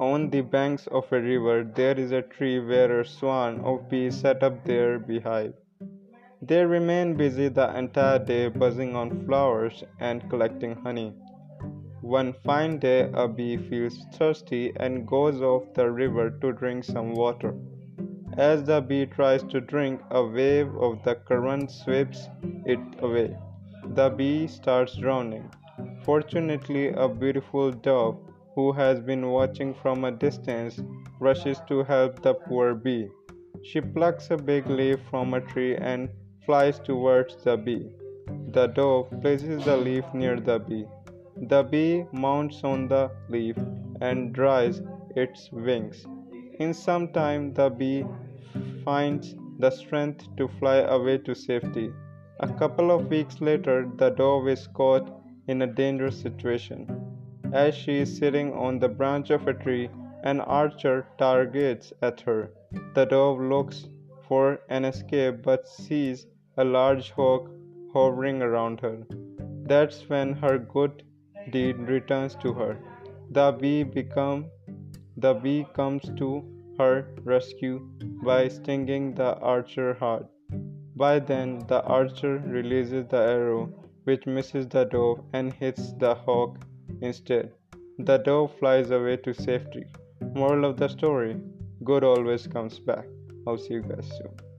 On the banks of a river, there is a tree where a swarm of bees set up their beehive. They remain busy the entire day buzzing on flowers and collecting honey. One fine day, a bee feels thirsty and goes off the river to drink some water. As the bee tries to drink, a wave of the current sweeps it away. The bee starts drowning. Fortunately, a beautiful dove who has been watching from a distance rushes to help the poor bee. She plucks a big leaf from a tree and flies towards the bee. The dove places the leaf near the bee. The bee mounts on the leaf and dries its wings. In some time, the bee finds the strength to fly away to safety. A couple of weeks later, the dove is caught in a dangerous situation. As she is sitting on the branch of a tree, an archer targets at her. The dove looks for an escape but sees a large hawk hovering around her. That's when her good deed returns to her. The bee become the bee comes to her rescue by stinging the archer hard. By then the archer releases the arrow which misses the dove and hits the hawk instead. The dove flies away to safety. Moral of the story Good always comes back. I'll see you guys soon.